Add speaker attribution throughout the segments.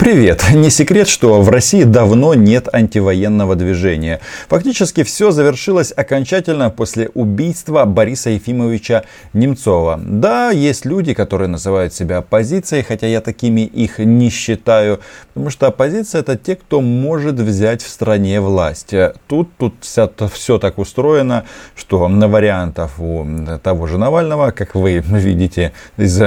Speaker 1: Привет! Не секрет, что в России давно нет антивоенного движения. Фактически все завершилось окончательно после убийства Бориса Ефимовича Немцова. Да, есть люди, которые называют себя оппозицией, хотя я такими их не считаю. Потому что оппозиция это те, кто может взять в стране власть. Тут, тут вся, все так устроено, что на вариантов у того же Навального, как вы видите из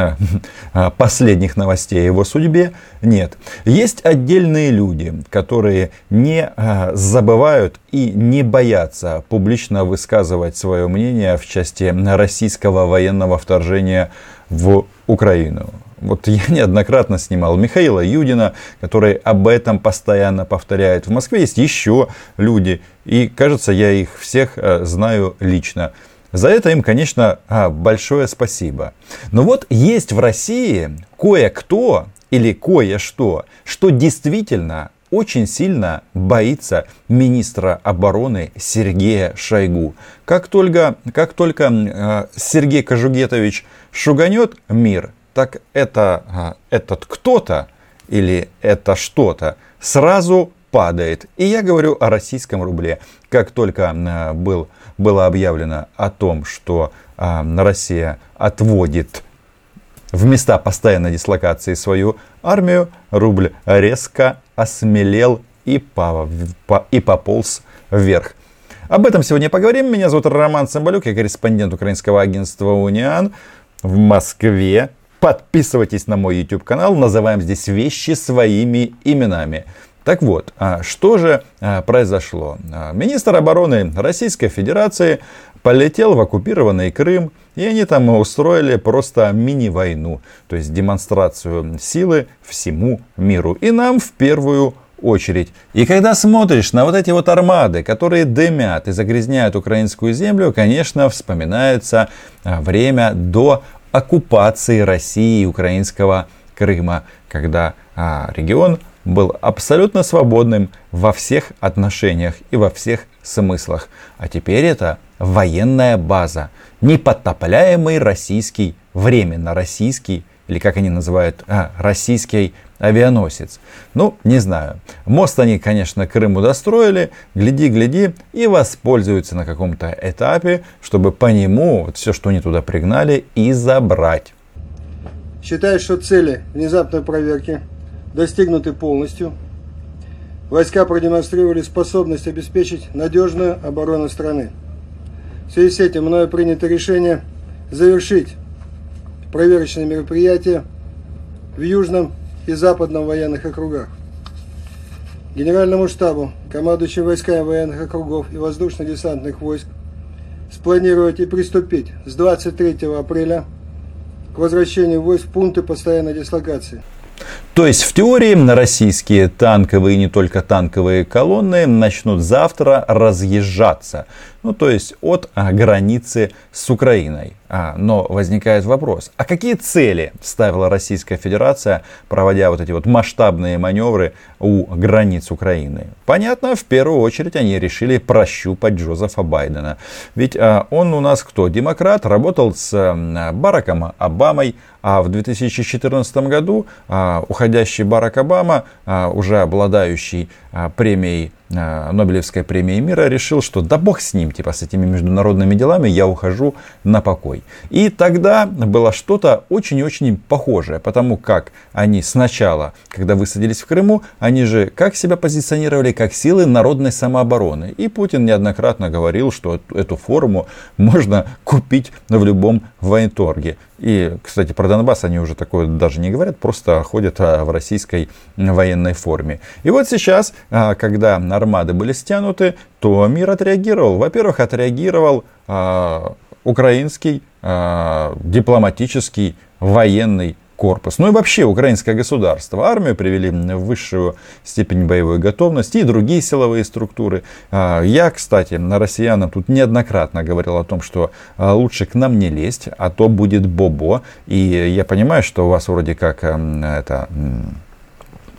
Speaker 1: последних новостей о его судьбе, нет. Есть отдельные люди, которые не а, забывают и не боятся публично высказывать свое мнение в части российского военного вторжения в Украину. Вот я неоднократно снимал Михаила Юдина, который об этом постоянно повторяет. В Москве есть еще люди, и кажется, я их всех а, знаю лично. За это им, конечно, а, большое спасибо. Но вот есть в России кое-кто, или кое-что, что действительно очень сильно боится министра обороны Сергея Шойгу. Как только, как только э, Сергей Кожугетович шуганет мир, так это, э, этот кто-то или это что-то сразу падает. И я говорю о российском рубле. Как только э, был, было объявлено о том, что э, Россия отводит в места постоянной дислокации свою армию, рубль резко осмелел и, по, по, и пополз вверх. Об этом сегодня поговорим. Меня зовут Роман Цымбалюк, я корреспондент украинского агентства «Униан» в Москве. Подписывайтесь на мой YouTube канал, называем здесь вещи своими именами. Так вот, а что же а, произошло? А, министр обороны Российской Федерации полетел в оккупированный Крым, и они там устроили просто мини-войну, то есть демонстрацию силы всему миру. И нам в первую очередь. И когда смотришь на вот эти вот армады, которые дымят и загрязняют украинскую землю, конечно, вспоминается время до оккупации России украинского Крыма, когда регион был абсолютно свободным во всех отношениях и во всех смыслах. А теперь это военная база, неподтопляемый российский, временно российский, или как они называют, а, российский авианосец. Ну, не знаю. Мост они, конечно, Крыму достроили, гляди-гляди, и воспользуются на каком-то этапе, чтобы по нему вот все, что они туда пригнали, и забрать.
Speaker 2: Считаю, что цели внезапной проверки достигнуты полностью. Войска продемонстрировали способность обеспечить надежную оборону страны. В связи с этим мною принято решение завершить проверочные мероприятия в Южном и Западном военных округах. Генеральному штабу, командующим войсками военных округов и воздушно-десантных войск спланировать и приступить с 23 апреля к возвращению войск в пункты постоянной дислокации.
Speaker 1: То есть в теории российские танковые и не только танковые колонны начнут завтра разъезжаться. Ну то есть от а, границы с Украиной. А, но возникает вопрос, а какие цели ставила Российская Федерация, проводя вот эти вот масштабные маневры у границ Украины? Понятно, в первую очередь они решили прощупать Джозефа Байдена. Ведь а, он у нас кто? Демократ, работал с Бараком Обамой, а в 2014 году уходящий Барак Обама, уже обладающий премией Нобелевской премии мира решил, что да бог с ним, типа с этими международными делами я ухожу на покой. И тогда было что-то очень-очень похожее, потому как они сначала, когда высадились в Крыму, они же как себя позиционировали, как силы народной самообороны. И Путин неоднократно говорил, что эту форму можно купить в любом военторге. И, кстати, про Донбасс они уже такое даже не говорят, просто ходят а, в российской военной форме. И вот сейчас, а, когда армады были стянуты, то мир отреагировал. Во-первых, отреагировал а, украинский дипломатический военный корпус. Ну и вообще украинское государство. Армию привели в высшую степень боевой готовности и другие силовые структуры. А, я, кстати, на россиянам тут неоднократно говорил о том, что а, лучше к нам не лезть, а то будет бобо. И я понимаю, что у вас вроде как это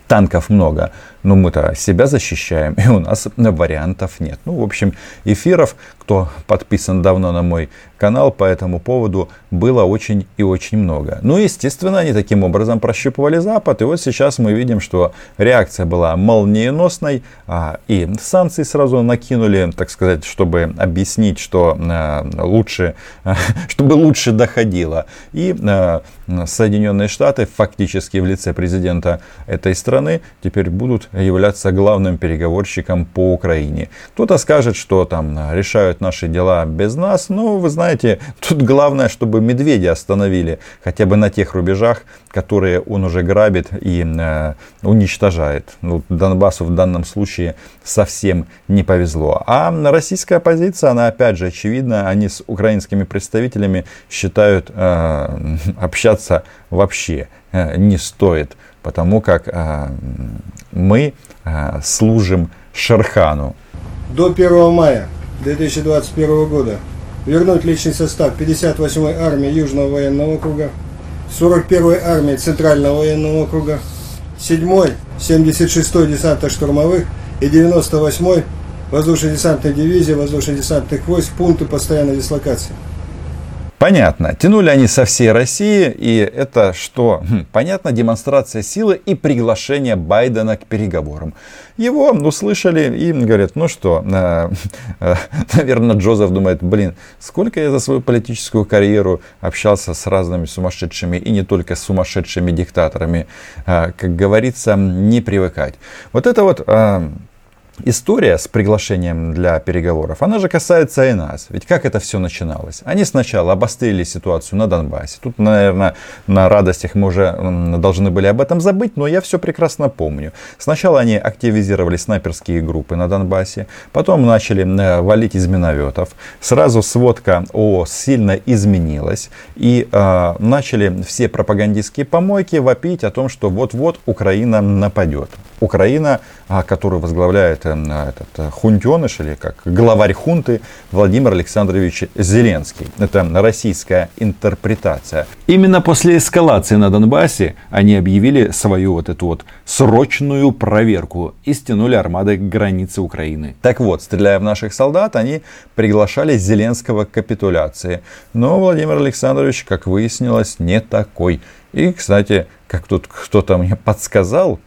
Speaker 1: танков много. Ну, мы-то себя защищаем, и у нас вариантов нет. Ну, в общем, эфиров, кто подписан давно на мой канал по этому поводу, было очень и очень много. Ну, естественно, они таким образом прощупывали Запад. И вот сейчас мы видим, что реакция была молниеносной. А, и санкции сразу накинули, так сказать, чтобы объяснить, что а, лучше, чтобы лучше доходило. И а, Соединенные Штаты фактически в лице президента этой страны теперь будут являться главным переговорщиком по Украине. Кто-то скажет, что там решают наши дела без нас. Но вы знаете, тут главное, чтобы медведя остановили хотя бы на тех рубежах, которые он уже грабит и э, уничтожает. Ну, Донбассу в данном случае совсем не повезло. А российская оппозиция, она опять же очевидна, они с украинскими представителями считают э, общаться вообще э, не стоит, потому как э, мы э, служим Шерхану.
Speaker 2: До 1 мая 2021 года вернуть личный состав 58-й армии Южного военного округа, 41-й армии Центрального военного округа, 7-й, 76-й десантно-штурмовых и 98-й воздушно-десантной дивизии воздушно-десантных войск пункты постоянной дислокации.
Speaker 1: Понятно. Тянули они со всей России, и это что? Хм, понятно, демонстрация силы и приглашение Байдена к переговорам. Его услышали и говорят, ну что, э, э, наверное, Джозеф думает, блин, сколько я за свою политическую карьеру общался с разными сумасшедшими и не только с сумасшедшими диктаторами. Э, как говорится, не привыкать. Вот это вот история с приглашением для переговоров, она же касается и нас. Ведь как это все начиналось? Они сначала обострили ситуацию на Донбассе. Тут, наверное, на радостях мы уже должны были об этом забыть, но я все прекрасно помню. Сначала они активизировали снайперские группы на Донбассе, потом начали э, валить из минометов. Сразу сводка о сильно изменилась, и э, начали все пропагандистские помойки вопить о том, что вот-вот Украина нападет. Украина, а, которую возглавляет э, этот э, хунтеныш или как главарь хунты Владимир Александрович Зеленский. Это российская интерпретация. Именно после эскалации на Донбассе они объявили свою вот эту вот срочную проверку и стянули армады к границе Украины. Так вот, стреляя в наших солдат, они приглашали Зеленского к капитуляции. Но Владимир Александрович, как выяснилось, не такой. И, кстати, как тут кто-то мне подсказал,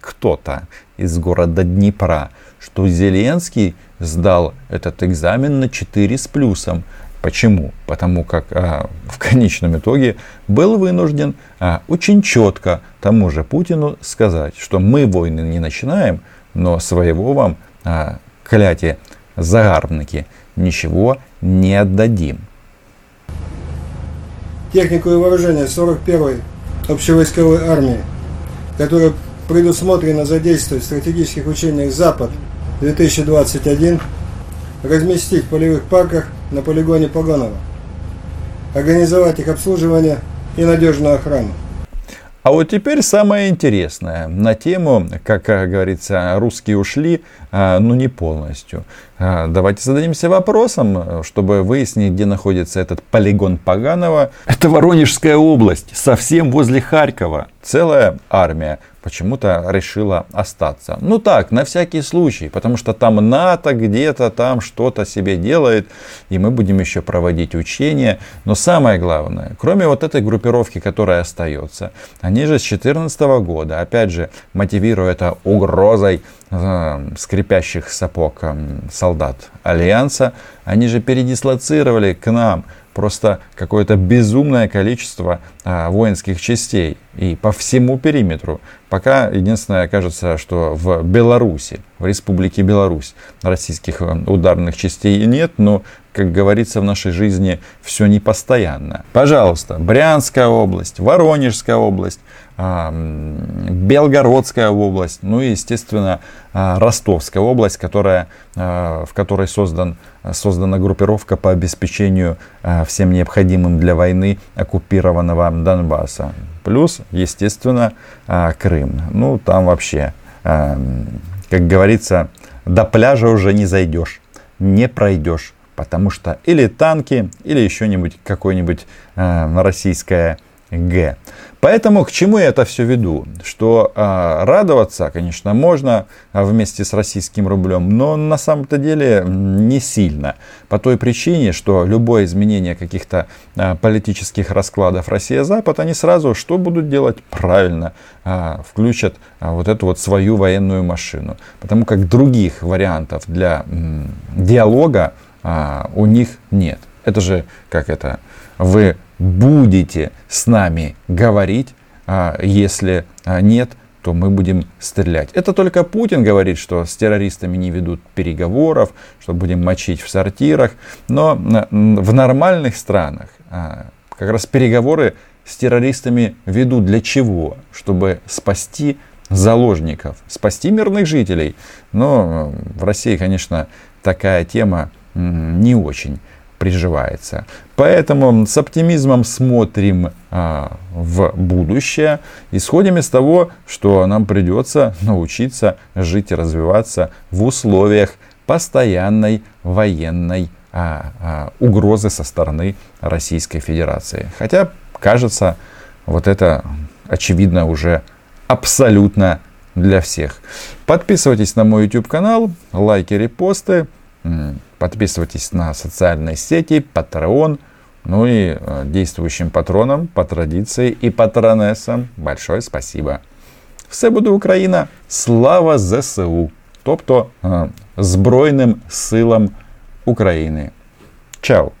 Speaker 1: кто-то из города Днепра, что Зеленский сдал этот экзамен на 4 с плюсом. Почему? Потому как а, в конечном итоге был вынужден а, очень четко тому же Путину сказать, что мы войны не начинаем, но своего вам, а, кляте загарбники, ничего не отдадим.
Speaker 2: Технику и вооружение 41-й общевойсковой армии, которая предусмотрено задействовать в стратегических учениях «Запад-2021», разместить в полевых парках на полигоне Погонова, организовать их обслуживание и надежную охрану.
Speaker 1: А вот теперь самое интересное на тему, как говорится, русские ушли, а, ну не полностью. А, давайте зададимся вопросом, чтобы выяснить, где находится этот полигон Паганова. Это Воронежская область, совсем возле Харькова. Целая армия почему-то решила остаться. Ну так, на всякий случай, потому что там НАТО где-то там что-то себе делает, и мы будем еще проводить учения. Но самое главное, кроме вот этой группировки, которая остается, они же с 2014 года, опять же, мотивируя это угрозой э, скрипящих сапог э, солдат Альянса, они же передислоцировали к нам просто какое-то безумное количество а, воинских частей и по всему периметру. Пока единственное кажется, что в Беларуси, в Республике Беларусь российских э, ударных частей нет, но, как говорится в нашей жизни, все не постоянно. Пожалуйста, Брянская область, Воронежская область, Белгородская область, ну и, естественно, а, Ростовская область, которая, а, в которой создан, создана группировка по обеспечению всем необходимым для войны оккупированного Донбасса. Плюс, естественно, Крым. Ну, там вообще, как говорится, до пляжа уже не зайдешь, не пройдешь, потому что или танки, или еще нибудь какое-нибудь российское Г. Поэтому к чему я это все веду? Что а, радоваться, конечно, можно а, вместе с российским рублем, но на самом-то деле не сильно. По той причине, что любое изменение каких-то а, политических раскладов Россия-Запад, они сразу что будут делать? Правильно, а, включат а, вот эту вот свою военную машину. Потому как других вариантов для м, диалога а, у них нет. Это же, как это, вы будете с нами говорить, а если а, нет, то мы будем стрелять. Это только Путин говорит, что с террористами не ведут переговоров, что будем мочить в сортирах. Но в нормальных странах а, как раз переговоры с террористами ведут для чего? Чтобы спасти заложников, спасти мирных жителей. Но в России, конечно, такая тема не очень приживается. Поэтому с оптимизмом смотрим а, в будущее. Исходим из того, что нам придется научиться жить и развиваться в условиях постоянной военной а, а, угрозы со стороны Российской Федерации. Хотя, кажется, вот это очевидно уже абсолютно для всех. Подписывайтесь на мой YouTube канал, лайки, репосты. Подписывайтесь на социальные сети, Patreon. Ну и э, действующим патронам по традиции и патронесам большое спасибо. Все буде Україна! Слава ЗСУ! Тобто Збройним силам України. Чао!